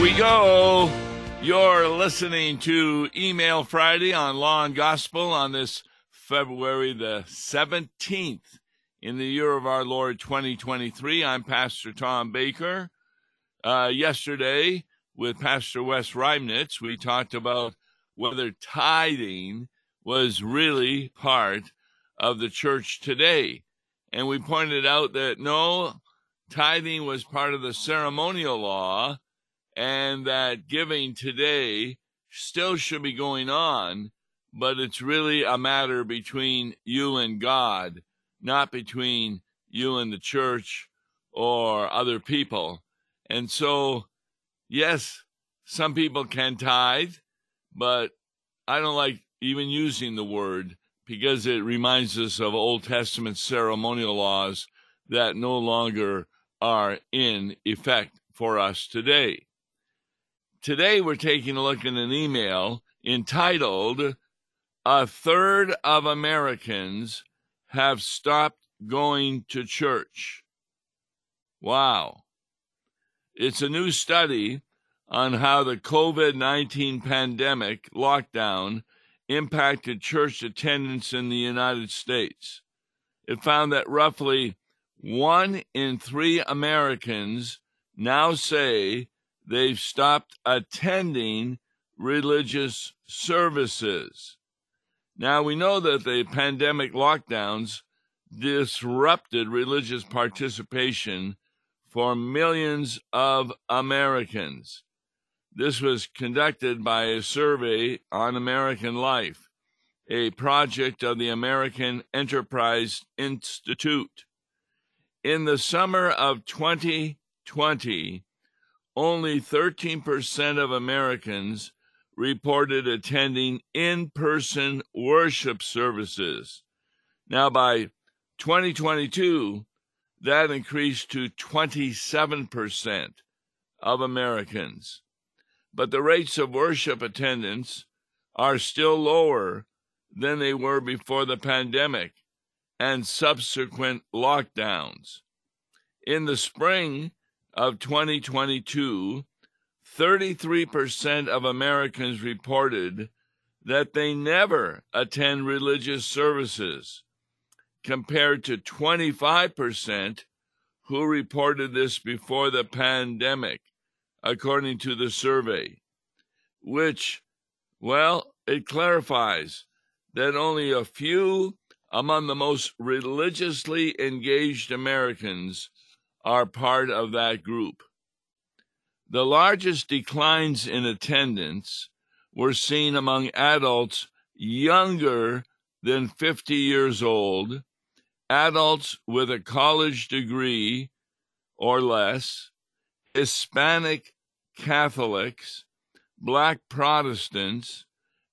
We go. You're listening to Email Friday on Law and Gospel on this February the 17th in the year of our Lord 2023. I'm Pastor Tom Baker. Uh, yesterday, with Pastor Wes Reimnitz, we talked about whether tithing was really part of the church today. And we pointed out that no, tithing was part of the ceremonial law and that giving today still should be going on, but it's really a matter between you and God, not between you and the church or other people. And so, yes, some people can tithe, but I don't like even using the word because it reminds us of Old Testament ceremonial laws that no longer are in effect for us today. Today, we're taking a look at an email entitled, A Third of Americans Have Stopped Going to Church. Wow. It's a new study on how the COVID 19 pandemic lockdown impacted church attendance in the United States. It found that roughly one in three Americans now say they've stopped attending religious services. Now, we know that the pandemic lockdowns disrupted religious participation for millions of Americans. This was conducted by a survey on American life, a project of the American Enterprise Institute. In the summer of 2020, only 13% of Americans reported attending in person worship services. Now, by 2022, that increased to 27% of Americans. But the rates of worship attendance are still lower than they were before the pandemic and subsequent lockdowns. In the spring of 2022, 33% of Americans reported that they never attend religious services compared to 25% who reported this before the pandemic, according to the survey, which, well, it clarifies that only a few among the most religiously engaged Americans are part of that group. The largest declines in attendance were seen among adults younger than 50 years old adults with a college degree or less, Hispanic Catholics, Black Protestants,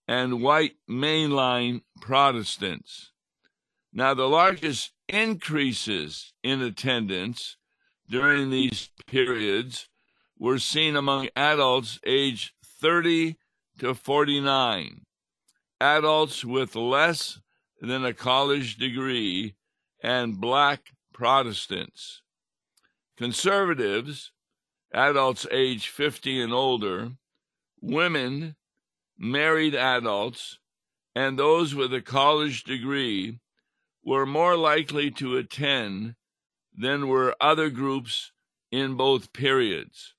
and white mainline Protestants. Now, the largest increases in attendance during these periods were seen among adults aged 30 to 49. Adults with less than a college degree and black Protestants. Conservatives, adults age 50 and older, women, married adults, and those with a college degree were more likely to attend than were other groups in both periods.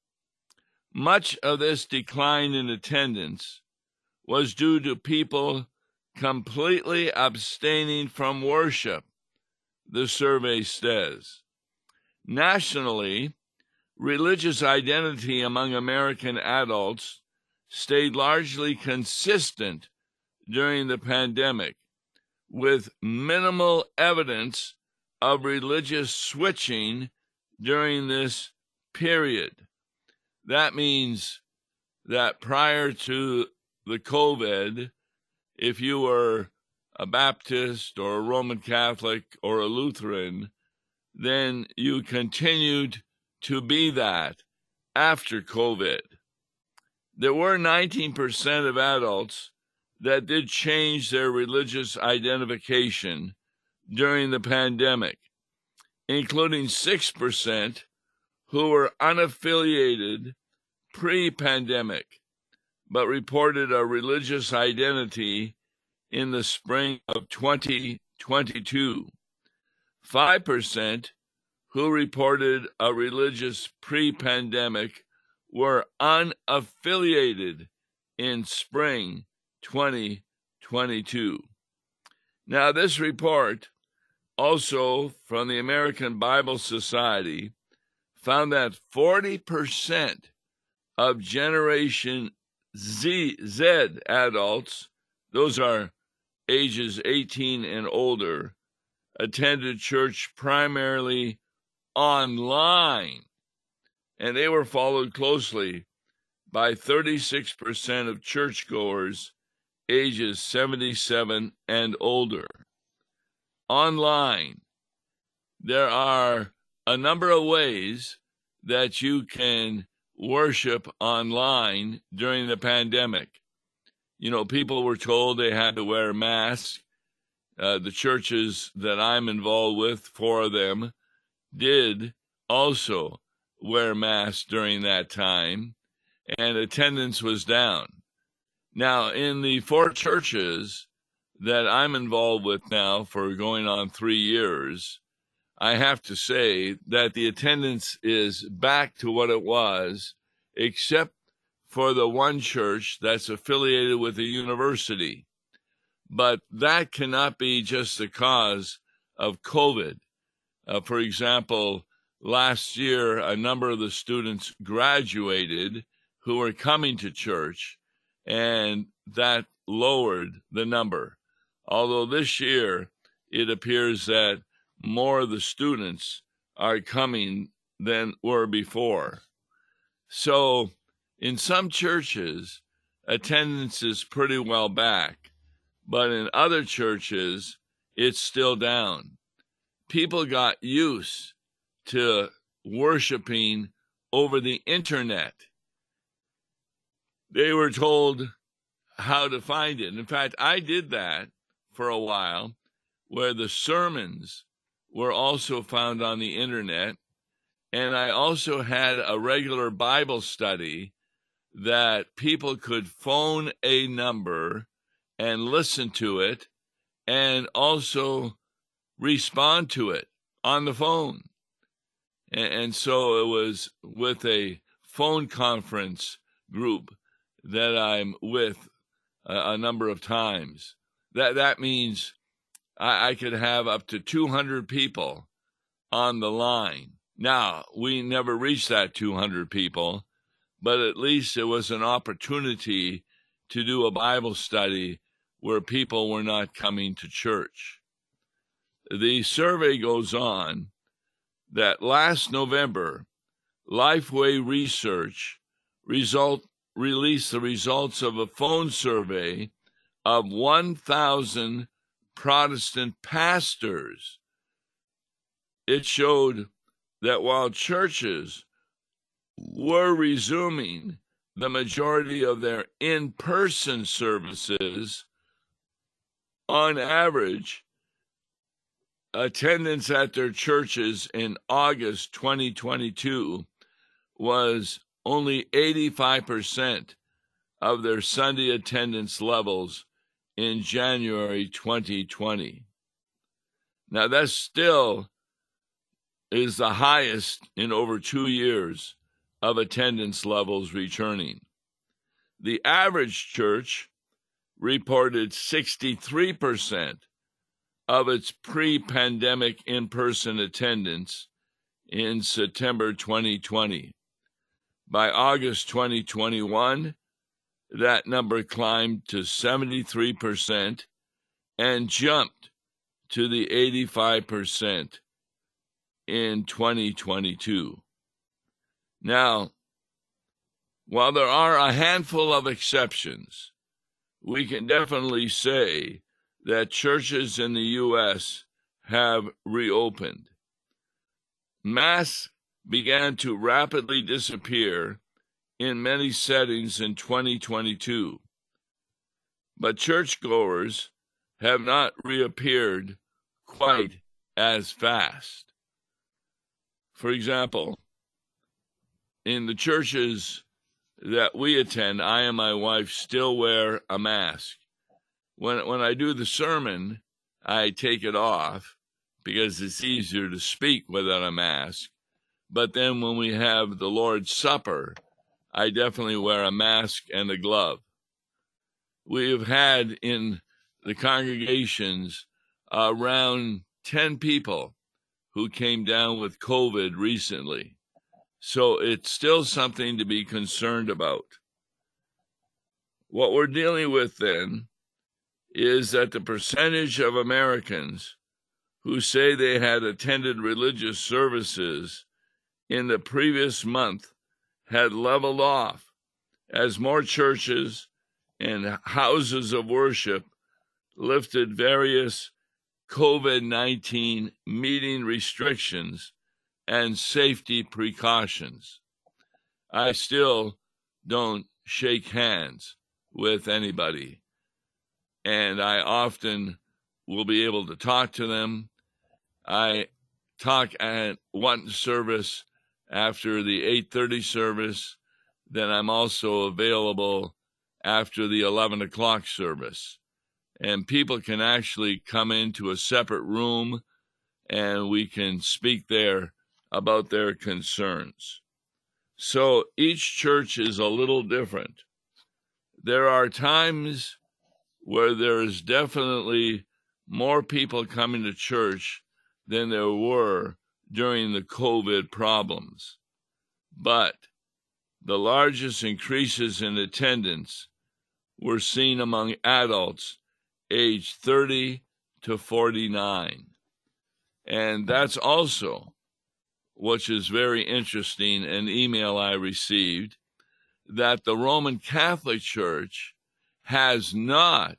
Much of this decline in attendance was due to people completely abstaining from worship the survey says. Nationally, religious identity among American adults stayed largely consistent during the pandemic, with minimal evidence of religious switching during this period. That means that prior to the COVID, if you were a Baptist or a Roman Catholic or a Lutheran, then you continued to be that after COVID. There were 19% of adults that did change their religious identification during the pandemic, including 6% who were unaffiliated pre pandemic, but reported a religious identity in the spring of 2022. 5% who reported a religious pre pandemic were unaffiliated in spring 2022. Now, this report, also from the American Bible Society, found that 40% of Generation Z, Z adults, those are ages 18 and older, attended church primarily online, and they were followed closely by 36% of churchgoers ages 77 and older. Online, there are a number of ways that you can worship online during the pandemic. You know, people were told they had to wear masks. Uh, the churches that I'm involved with, four of them, did also wear masks during that time, and attendance was down. Now, in the four churches that I'm involved with now for going on three years, I have to say that the attendance is back to what it was, except for the one church that's affiliated with a university. But that cannot be just the cause of COVID. Uh, for example, last year, a number of the students graduated who were coming to church and that lowered the number. Although this year it appears that more of the students are coming than were before. So, in some churches, attendance is pretty well back, but in other churches, it's still down. People got used to worshiping over the internet they were told how to find it. In fact, I did that for a while, where the sermons were also found on the internet. And I also had a regular Bible study that people could phone a number and listen to it and also respond to it on the phone. And, and so it was with a phone conference group that I'm with a, a number of times. That that means I, I could have up to 200 people on the line. Now we never reached that 200 people, but at least it was an opportunity to do a Bible study where people were not coming to church. The survey goes on that last November, Lifeway Research result released the results of a phone survey of 1,000 Protestant pastors. It showed that while churches were resuming the majority of their in person services, on average, attendance at their churches in August 2022 was only 85% of their Sunday attendance levels in January 2020. Now, that still is the highest in over two years of attendance levels returning. The average church reported 63% of its pre pandemic in person attendance in September 2020. By August 2021, that number climbed to 73% and jumped to the 85% in 2022. Now, while there are a handful of exceptions, we can definitely say that churches in the U.S. have reopened. Mass began to rapidly disappear in many settings in 2022. But churchgoers have not reappeared quite as fast. For example, in the churches that we attend, I and my wife still wear a mask. When when I do the sermon, I take it off because it's easier to speak without a mask. But then when we have the Lord's Supper, I definitely wear a mask and a glove. We've had in the congregations around 10 people who came down with COVID recently. So it's still something to be concerned about. What we're dealing with then is that the percentage of Americans who say they had attended religious services in the previous month had leveled off as more churches and houses of worship lifted various COVID 19 meeting restrictions and safety precautions. I still don't shake hands with anybody, and I often will be able to talk to them. I talk at one service after the 8:30 service. Then I'm also available after the 11 o'clock service, and people can actually come into a separate room, and we can speak there about their concerns. So each church is a little different. There are times where there is definitely more people coming to church than there were during the COVID problems. But the largest increases in attendance were seen among adults aged 30 to 49. And that's also which is very interesting, an email I received that the Roman Catholic Church has not,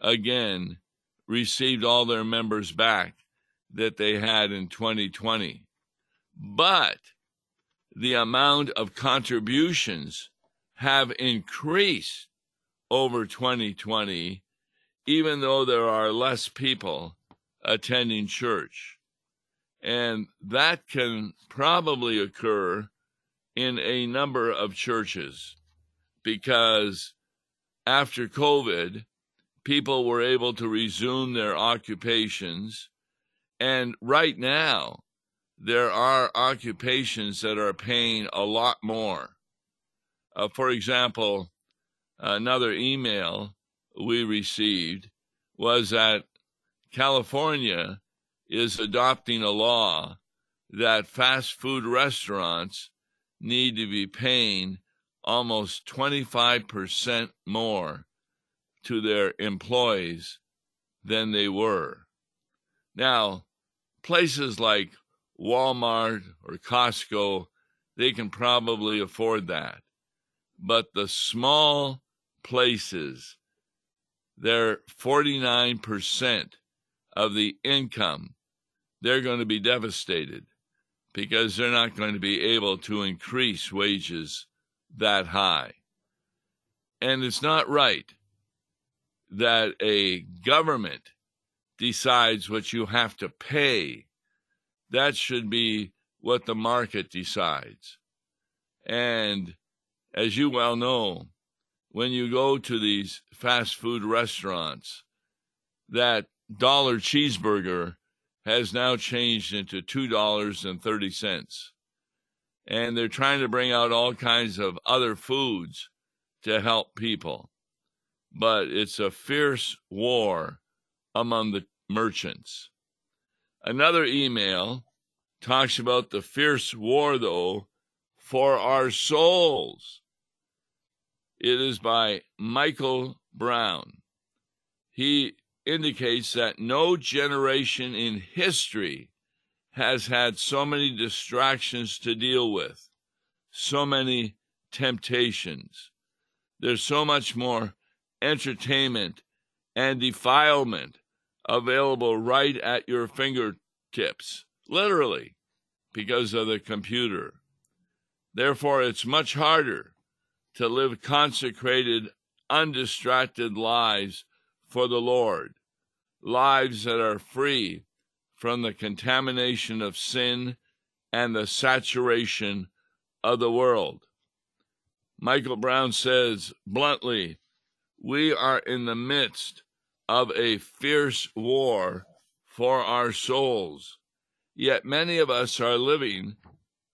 again, received all their members back that they had in 2020. But the amount of contributions have increased over 2020, even though there are less people attending church. And that can probably occur in a number of churches because after COVID, people were able to resume their occupations. And right now, there are occupations that are paying a lot more. Uh, for example, another email we received was that California is adopting a law that fast food restaurants need to be paying almost 25% more to their employees than they were. Now, places like Walmart or Costco, they can probably afford that. But the small places, they're 49% of the income they're going to be devastated because they're not going to be able to increase wages that high. And it's not right that a government decides what you have to pay. That should be what the market decides. And as you well know, when you go to these fast food restaurants, that dollar cheeseburger has now changed into $2.30. And they're trying to bring out all kinds of other foods to help people. But it's a fierce war among the merchants. Another email talks about the fierce war, though, for our souls. It is by Michael Brown. He indicates that no generation in history has had so many distractions to deal with, so many temptations. There's so much more entertainment and defilement available right at your fingertips, literally, because of the computer. Therefore, it's much harder to live consecrated, undistracted lives for the Lord, lives that are free from the contamination of sin and the saturation of the world. Michael Brown says bluntly, we are in the midst of a fierce war for our souls, yet many of us are living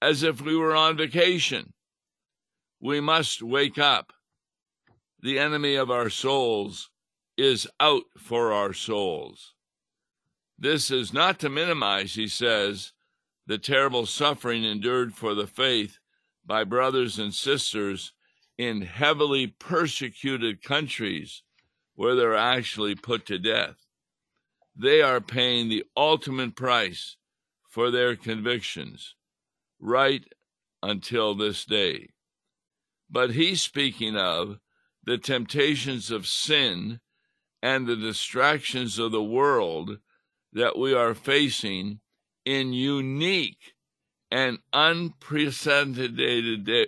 as if we were on vacation. We must wake up. The enemy of our souls is out for our souls. This is not to minimize, he says, the terrible suffering endured for the faith by brothers and sisters in heavily persecuted countries where they're actually put to death. They are paying the ultimate price for their convictions right until this day. But he's speaking of the temptations of sin and the distractions of the world that we are facing in unique and unprecedented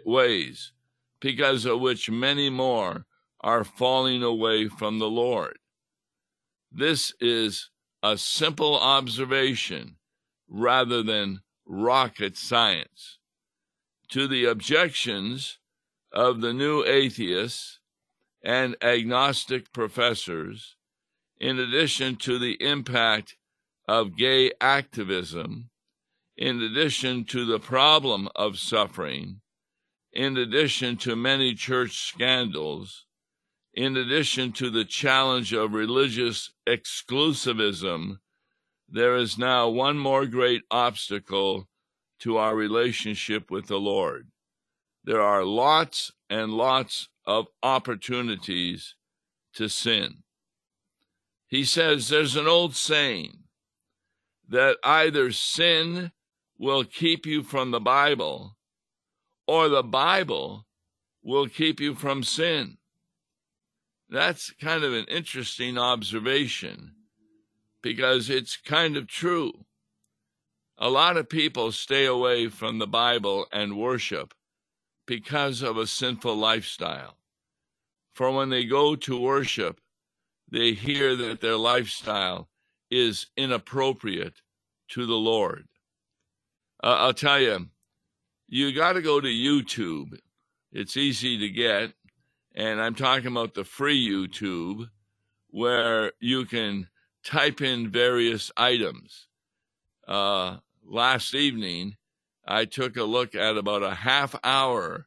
ways, because of which many more are falling away from the Lord. This is a simple observation rather than rocket science. To the objections of the new atheists and agnostic professors, in addition to the impact of gay activism, in addition to the problem of suffering, in addition to many church scandals, in addition to the challenge of religious exclusivism, there is now one more great obstacle to our relationship with the Lord. There are lots and lots of opportunities to sin. He says there's an old saying that either sin will keep you from the Bible or the Bible will keep you from sin. That's kind of an interesting observation because it's kind of true. A lot of people stay away from the Bible and worship because of a sinful lifestyle. For when they go to worship, they hear that their lifestyle is inappropriate to the Lord. Uh, I'll tell you, you got to go to YouTube. It's easy to get. And I'm talking about the free YouTube where you can type in various items. Uh, last evening, I took a look at about a half hour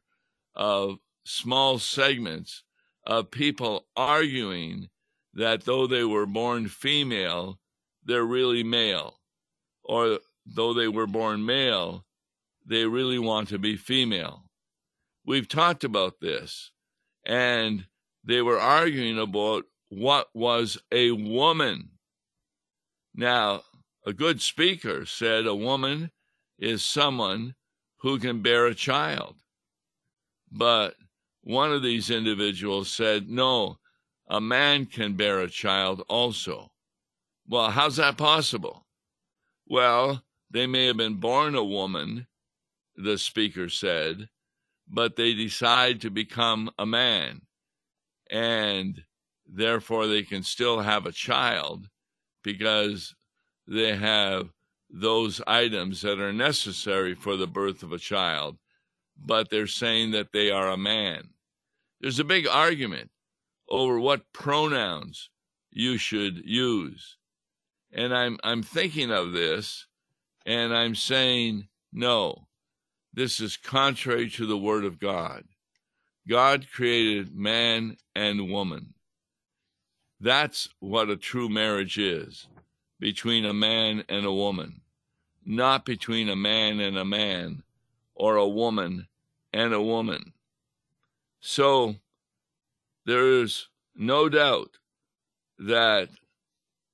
of small segments of people arguing that though they were born female, they're really male. Or though they were born male, they really want to be female. We've talked about this, and they were arguing about what was a woman. Now, a good speaker said a woman is someone who can bear a child. But one of these individuals said, no, a man can bear a child also. Well, how's that possible? Well, they may have been born a woman, the speaker said, but they decide to become a man. And therefore, they can still have a child because they have those items that are necessary for the birth of a child, but they're saying that they are a man. There's a big argument over what pronouns you should use. And I'm I'm thinking of this and I'm saying no. This is contrary to the word of God. God created man and woman. That's what a true marriage is between a man and a woman, not between a man and a man or a woman and a woman. So there is no doubt that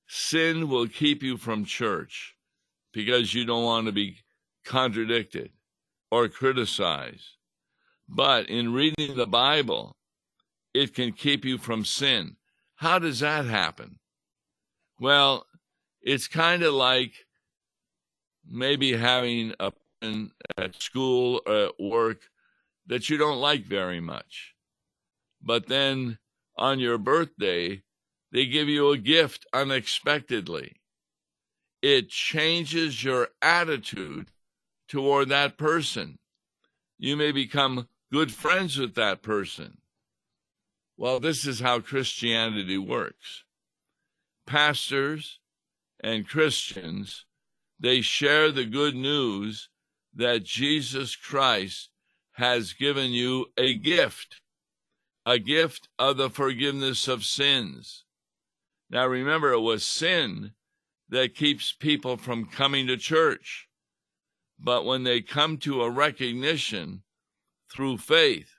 sin will keep you from church because you don't want to be contradicted or criticize. But in reading the Bible, it can keep you from sin. How does that happen? Well, it's kind of like maybe having a person at school or at work that you don't like very much. But then on your birthday, they give you a gift unexpectedly. It changes your attitude toward that person. You may become good friends with that person. Well, this is how Christianity works. Pastors and Christians, they share the good news that Jesus Christ has given you a gift, a gift of the forgiveness of sins. Now remember, it was sin that keeps people from coming to church. But when they come to a recognition through faith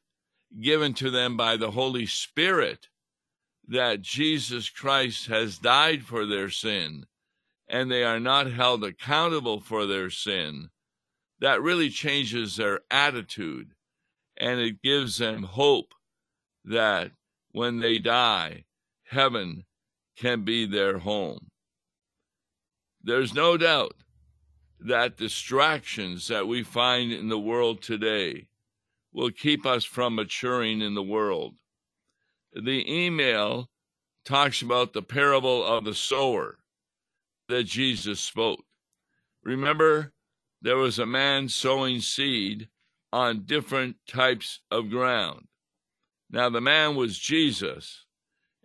given to them by the Holy Spirit that Jesus Christ has died for their sin and they are not held accountable for their sin, that really changes their attitude and it gives them hope that when they die, heaven can be their home. There's no doubt that distractions that we find in the world today will keep us from maturing in the world. The email talks about the parable of the sower that Jesus spoke. Remember, there was a man sowing seed on different types of ground. Now, the man was Jesus,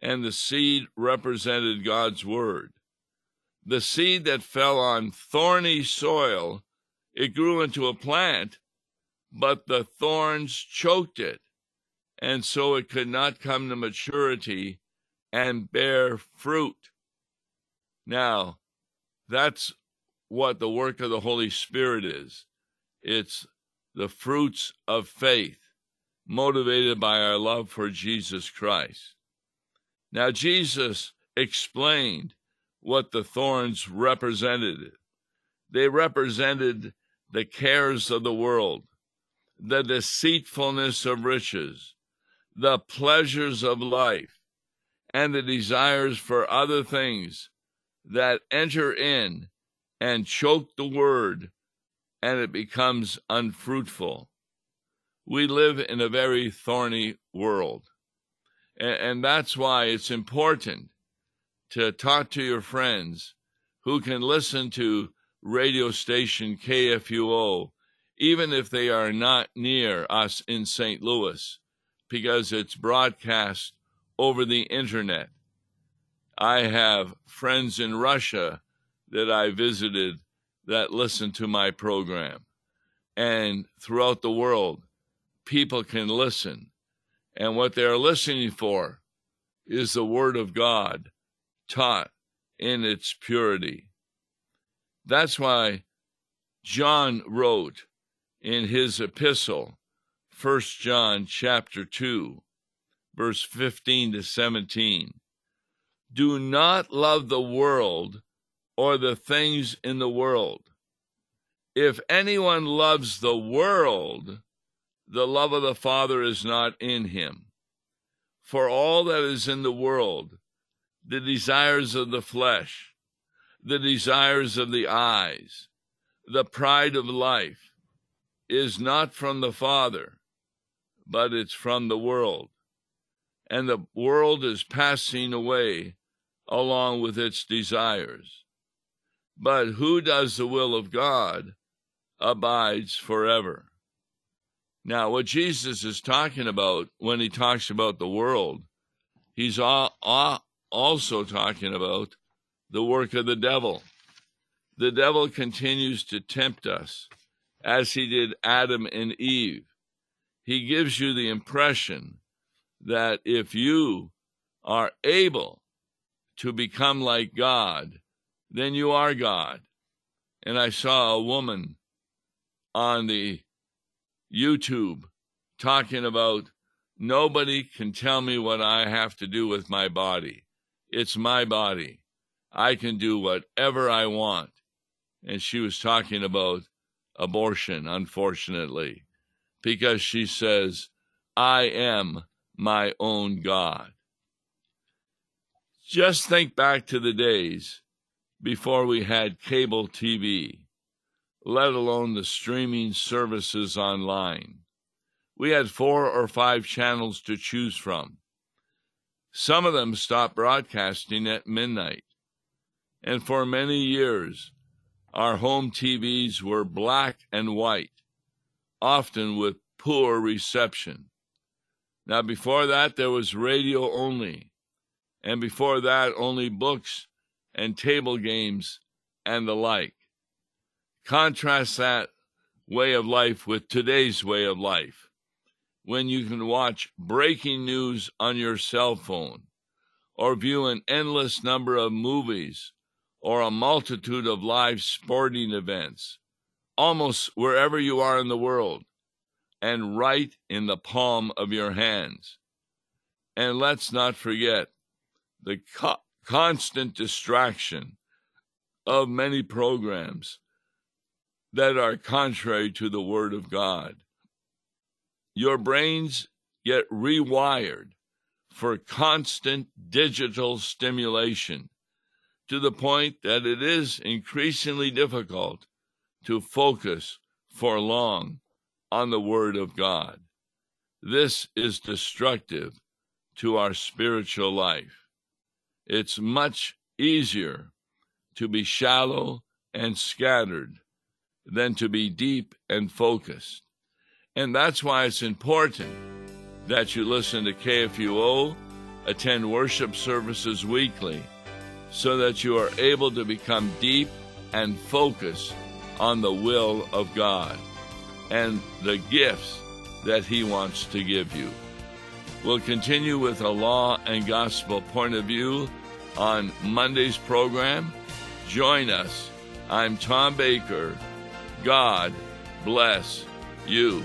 and the seed represented God's word. The seed that fell on thorny soil, it grew into a plant, but the thorns choked it, and so it could not come to maturity and bear fruit. Now, that's what the work of the Holy Spirit is. It's the fruits of faith, motivated by our love for Jesus Christ. Now, Jesus explained what the thorns represented. They represented the cares of the world, the deceitfulness of riches, the pleasures of life, and the desires for other things that enter in and choke the word, and it becomes unfruitful. We live in a very thorny world. And, that's why it's important to talk to your friends who can listen to radio station KFUO, even if they are not near us in St. Louis, because it's broadcast over the internet. I have friends in Russia that I visited that listen to my program. And throughout the world, people can listen. And what they're listening for is the Word of God taught in its purity. That's why John wrote in his epistle, 1 John chapter 2, verse 15 to 17. Do not love the world or the things in the world. If anyone loves the world, the love of the Father is not in him. For all that is in the world, the desires of the flesh, the desires of the eyes, the pride of life is not from the Father, but it's from the world. And the world is passing away along with its desires. But who does the will of God abides forever. Now, what Jesus is talking about when he talks about the world, he's also talking about the work of the devil. The devil continues to tempt us as he did Adam and Eve. He gives you the impression that if you are able to become like God, then you are God. And I saw a woman on the YouTube talking about nobody can tell me what I have to do with my body. It's my body. I can do whatever I want. And she was talking about abortion, unfortunately, because she says, I am my own God. Just think back to the days before we had cable TV, let alone the streaming services online. We had four or five channels to choose from. Some of them stopped broadcasting at midnight. And for many years, our home TVs were black and white, often with poor reception. Now, before that, there was radio only. And before that, only books and table games and the like. Contrast that way of life with today's way of life, when you can watch breaking news on your cell phone, or view an endless number of movies, or a multitude of live sporting events, almost wherever you are in the world, and right in the palm of your hands. And let's not forget the co- constant distraction of many programs that are contrary to the Word of God. Your brains get rewired for constant digital stimulation to the point that it is increasingly difficult to focus for long on the Word of God. This is destructive to our spiritual life. It's much easier to be shallow and scattered than to be deep and focused. And that's why it's important that you listen to KFUO, attend worship services weekly, so that you are able to become deep and focused on the will of God and the gifts that He wants to give you. We'll continue with a law and gospel point of view on Monday's program. Join us. I'm Tom Baker. God bless you.